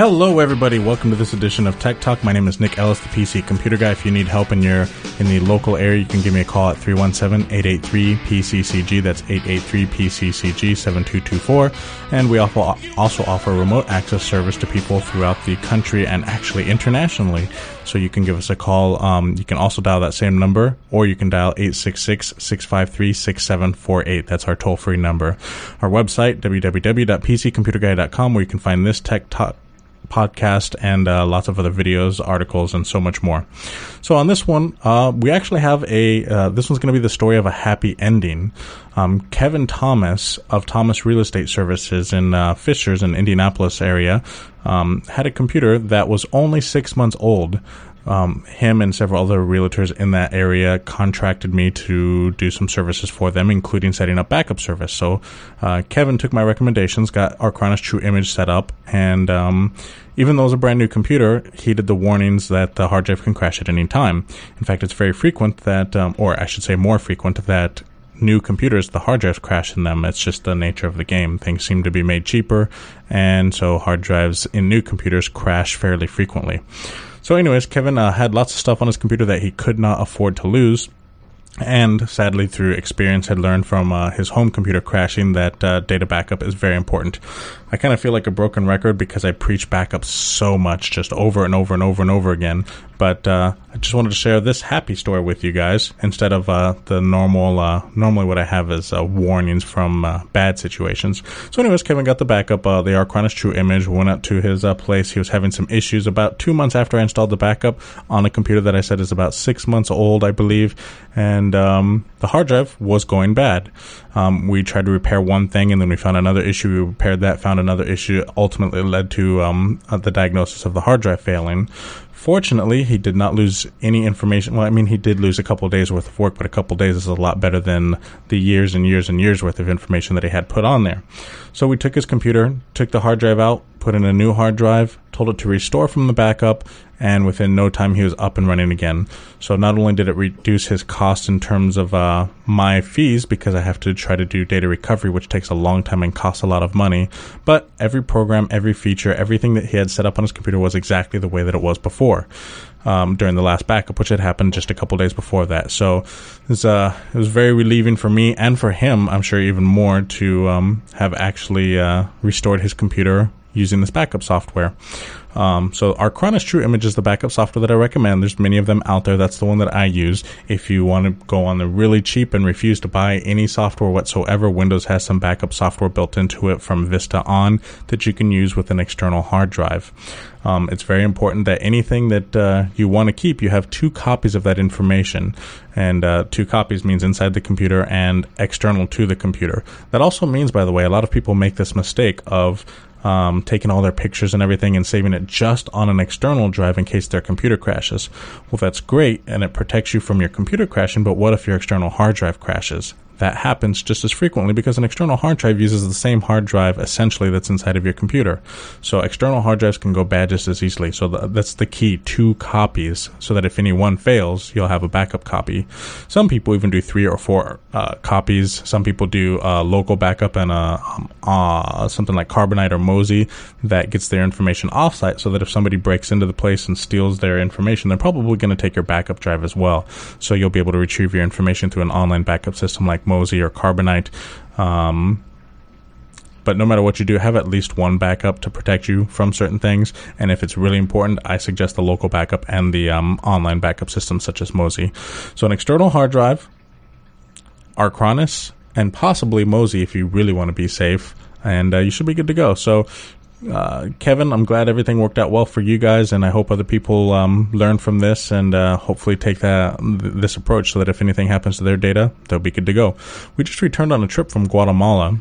Hello, everybody. Welcome to this edition of Tech Talk. My name is Nick Ellis, the PC computer guy. If you need help in your in the local area, you can give me a call at 317-883-PCCG. That's 883-PCCG-7224. And we also, offer remote access service to people throughout the country and actually internationally. So you can give us a call. Um, you can also dial that same number, or you can dial 866-653-6748. That's our toll-free number. Our website, www.pccomputerguy.com, where you can find this Tech Talk podcast and uh, lots of other videos, articles, and so much more. So on this one, uh, we actually have a. Uh, this one's going to be the story of a happy ending. Um, Kevin Thomas of Thomas Real Estate Services in uh, Fishers in Indianapolis area um, had a computer that was only six months old um, him and several other realtors in that area contracted me to do some services for them, including setting up backup service. So uh, Kevin took my recommendations, got Acronis True Image set up, and um, even though it was a brand new computer, he did the warnings that the hard drive can crash at any time. In fact, it's very frequent that, um, or I should say more frequent, that new computers, the hard drives crash in them. It's just the nature of the game. Things seem to be made cheaper, and so hard drives in new computers crash fairly frequently. So, anyways, Kevin uh, had lots of stuff on his computer that he could not afford to lose. And sadly, through experience, had learned from uh, his home computer crashing that uh, data backup is very important. I kind of feel like a broken record because I preach backup so much, just over and over and over and over again. But uh, I just wanted to share this happy story with you guys instead of uh, the normal. Uh, normally, what I have is uh, warnings from bad situations. So, anyways, Kevin got the backup. The Acronis True Image went up to his place. He was having some issues about two months after I installed the backup on a computer that I said is about six months old, I believe, and um, the hard drive was going bad. Um, we tried to repair one thing, and then we found another issue. We repaired that, found another issue. Ultimately, led to um, the diagnosis of the hard drive failing. Fortunately, he did not lose any information. Well, I mean, he did lose a couple days worth of work, but a couple days is a lot better than the years and years and years worth of information that he had put on there. So we took his computer, took the hard drive out, put in a new hard drive, told it to restore from the backup, and within no time he was up and running again. So not only did it reduce his cost in terms of uh, my fees because I have to try to do data recovery, which takes a long time and costs a lot of money, but every program, every feature, everything that he had set up on his computer was exactly the way that it was before. Um, during the last backup, which had happened just a couple days before that. So it was, uh, it was very relieving for me and for him, I'm sure even more, to um, have actually uh, restored his computer using this backup software. Um, so our Acronis True Image is the backup software that I recommend. There's many of them out there. That's the one that I use. If you want to go on the really cheap and refuse to buy any software whatsoever, Windows has some backup software built into it from Vista on that you can use with an external hard drive. Um, it's very important that anything that uh, you want to keep, you have two copies of that information. And uh, two copies means inside the computer and external to the computer. That also means, by the way, a lot of people make this mistake of um, taking all their pictures and everything and saving it just on an external drive in case their computer crashes. Well, that's great and it protects you from your computer crashing, but what if your external hard drive crashes? That happens just as frequently because an external hard drive uses the same hard drive essentially that's inside of your computer. So external hard drives can go bad just as easily. So that's the key, two copies, so that if any one fails, you'll have a backup copy. Some people even do three or four uh, copies. Some people do a local backup and a, um, uh, something like Carbonite or Mozy that gets their information offsite so that if somebody breaks into the place and steals their information, they're probably going to take your backup drive as well. So you'll be able to retrieve your information through an online backup system like Mozy or Carbonite. Um, but no matter what you do, have at least one backup to protect you from certain things. And if it's really important, I suggest the local backup and the um, online backup systems such as Mozy. So an external hard drive, Acronis, and possibly Mozy if you really want to be safe. And uh, you should be good to go. So uh, Kevin, I'm glad everything worked out well for you guys, and I hope other people um, learn from this and uh, hopefully take that this approach so that if anything happens to their data, they'll be good to go. We just returned on a trip from Guatemala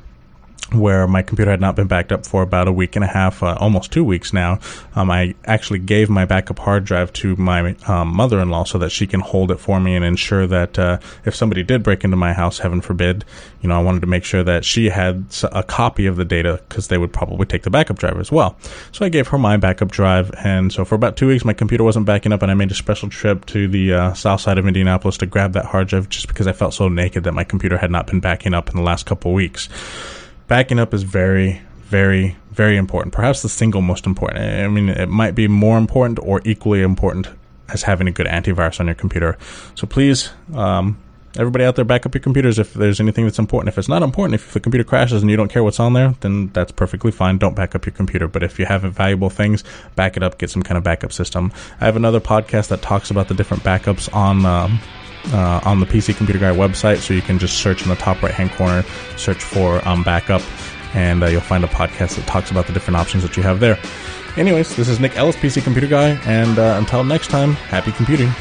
where my computer had not been backed up for about a week and a half, uh, almost two weeks now. Um, I actually gave my backup hard drive to my um, mother in law so that she can hold it for me and ensure that uh, if somebody did break into my house, heaven forbid, you know, I wanted to make sure that she had a copy of the data because they would probably take the backup drive as well. So I gave her my backup drive, and so for about two weeks, my computer wasn't backing up, and I made a special trip to the uh, south side of Indianapolis to grab that hard drive just because I felt so naked that my computer had not been backing up in the last couple weeks backing up is very, very, Very important. Perhaps the single most important. I mean, it might be more important or equally important as having a good antivirus on your computer. So please, um, everybody out there, back up your computers if there's anything that's important. If it's not important, if the computer crashes and you don't care what's on there, then that's perfectly fine. Don't back up your computer. But if you have valuable things, back it up. Get some kind of backup system. I have another podcast that talks about the different backups on. Um, uh, on the PC Computer Guy website, so you can just search in the top right hand corner, search for um, backup, and uh, you'll find a podcast that talks about the different options that you have there. Anyways, this is Nick Ellis, PC Computer Guy, and uh, until next time, happy computing.